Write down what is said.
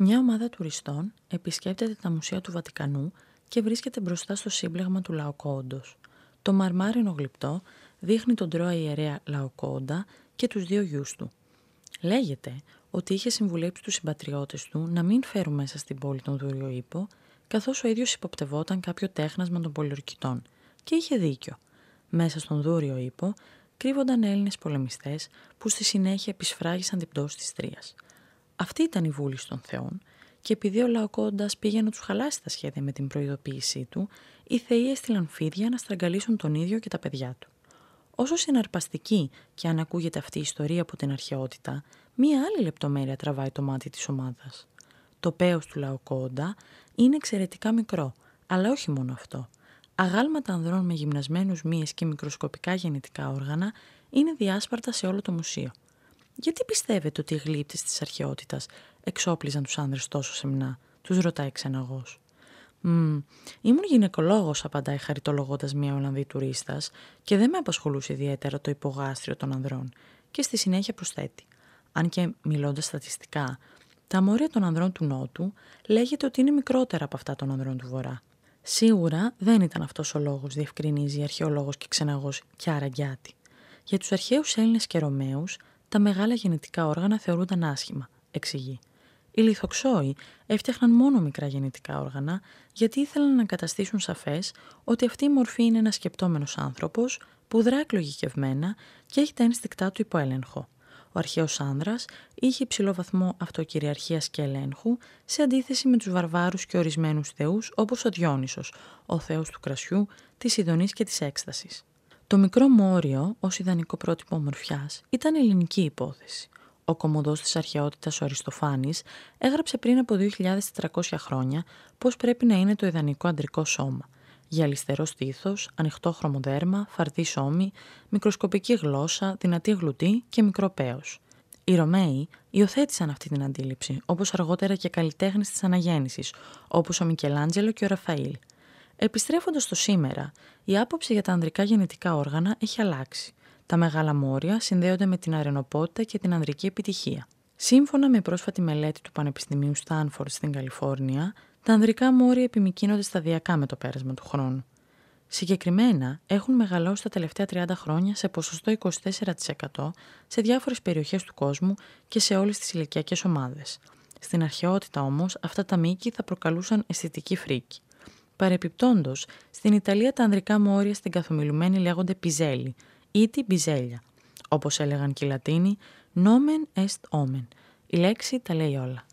Μια ομάδα τουριστών επισκέπτεται τα μουσεία του Βατικανού και βρίσκεται μπροστά στο σύμπλεγμα του Λαοκόοντος. Το μαρμάρινο γλυπτό δείχνει τον Τρώα ιερέα Λαοκόοντα και τους δύο γιους του. Λέγεται ότι είχε συμβουλέψει τους συμπατριώτες του να μην φέρουν μέσα στην πόλη τον δούριο ίππο, καθώς ο ίδιος υποπτευόταν κάποιο τέχνασμα των πολιορκητών. Και είχε δίκιο. Μέσα στον δούριο ίππο κρύβονταν Έλληνες πολεμιστές που στη συνέχεια επισφράγισαν την πτώση της Τρίας. Αυτή ήταν η βούληση των θεών και επειδή ο Λαοκόντας πήγε να τους χαλάσει τα σχέδια με την προειδοποίησή του, οι θεοί έστειλαν φίδια να στραγγαλίσουν τον ίδιο και τα παιδιά του. Όσο συναρπαστική και αν ακούγεται αυτή η ιστορία από την αρχαιότητα, μία άλλη λεπτομέρεια τραβάει το μάτι της ομάδας. Το πέος του Λαοκόντα είναι εξαιρετικά μικρό, αλλά όχι μόνο αυτό. Αγάλματα ανδρών με γυμνασμένους μύες και μικροσκοπικά γεννητικά όργανα είναι διάσπαρτα σε όλο το μουσείο. Γιατί πιστεύετε ότι οι γλύπτες της αρχαιότητας εξόπλιζαν τους άνδρες τόσο σεμνά, τους ρωτάει ξεναγός. «Μμ, ήμουν γυναικολόγος», απαντάει χαριτολογώντας μια Ολλανδή τουρίστας και δεν με απασχολούσε ιδιαίτερα το υπογάστριο των ανδρών και στη συνέχεια προσθέτει. Αν και μιλώντας στατιστικά, τα μόρια των ανδρών του Νότου λέγεται ότι είναι μικρότερα από αυτά των ανδρών του Βορρά. Σίγουρα δεν ήταν αυτός ο λόγος, διευκρινίζει η αρχαιολόγος και ξεναγός Κιάρα Γκιάτη. Για τους αρχαίους Έλληνες και Ρωμαίους, τα μεγάλα γεννητικά όργανα θεωρούνταν άσχημα, εξηγεί. Οι λιθοξόοι έφτιαχναν μόνο μικρά γεννητικά όργανα γιατί ήθελαν να καταστήσουν σαφές ότι αυτή η μορφή είναι ένας σκεπτόμενος άνθρωπος που δρά εκλογικευμένα και έχει τα ένστικτά του υποέλεγχο. Ο αρχαίος άνδρας είχε υψηλό βαθμό αυτοκυριαρχίας και ελέγχου σε αντίθεση με τους βαρβάρους και ορισμένους θεούς όπως ο Διόνυσος, ο θεός του κρασιού, της ειδονής και της έκστασης. Το μικρό μόριο ως ιδανικό πρότυπο ομορφιάς ήταν ελληνική υπόθεση. Ο κομμωδός της αρχαιότητας ο Αριστοφάνης έγραψε πριν από 2.400 χρόνια πώς πρέπει να είναι το ιδανικό αντρικό σώμα. Γυαλιστερό στήθος, ανοιχτό χρωμοδέρμα, φαρδί σώμη, μικροσκοπική γλώσσα, δυνατή γλουτή και μικρό πέος. Οι Ρωμαίοι υιοθέτησαν αυτή την αντίληψη, όπως αργότερα και καλλιτέχνες της αναγέννησης, όπως ο Μικελάντζελο και ο Ραφαήλ. Επιστρέφοντας στο σήμερα, η άποψη για τα ανδρικά γεννητικά όργανα έχει αλλάξει. Τα μεγάλα μόρια συνδέονται με την αρενοπότητα και την ανδρική επιτυχία. Σύμφωνα με πρόσφατη μελέτη του Πανεπιστημίου Στάνφορντ στην Καλιφόρνια, τα ανδρικά μόρια επιμηκύνονται σταδιακά με το πέρασμα του χρόνου. Συγκεκριμένα, έχουν μεγαλώσει τα τελευταία 30 χρόνια σε ποσοστό 24% σε διάφορες περιοχές του κόσμου και σε όλες τις ηλικιακές ομάδες. Στην αρχαιότητα όμως, αυτά τα μήκη θα προκαλούσαν αισθητική φρίκη. Παρεπιπτόντως, στην Ιταλία τα ανδρικά μόρια στην καθομιλουμένη λέγονται πιζέλι ή τη μπιζέλια. Όπως έλεγαν και οι Λατίνοι, nomen est omen. Η λέξη τα λέει όλα.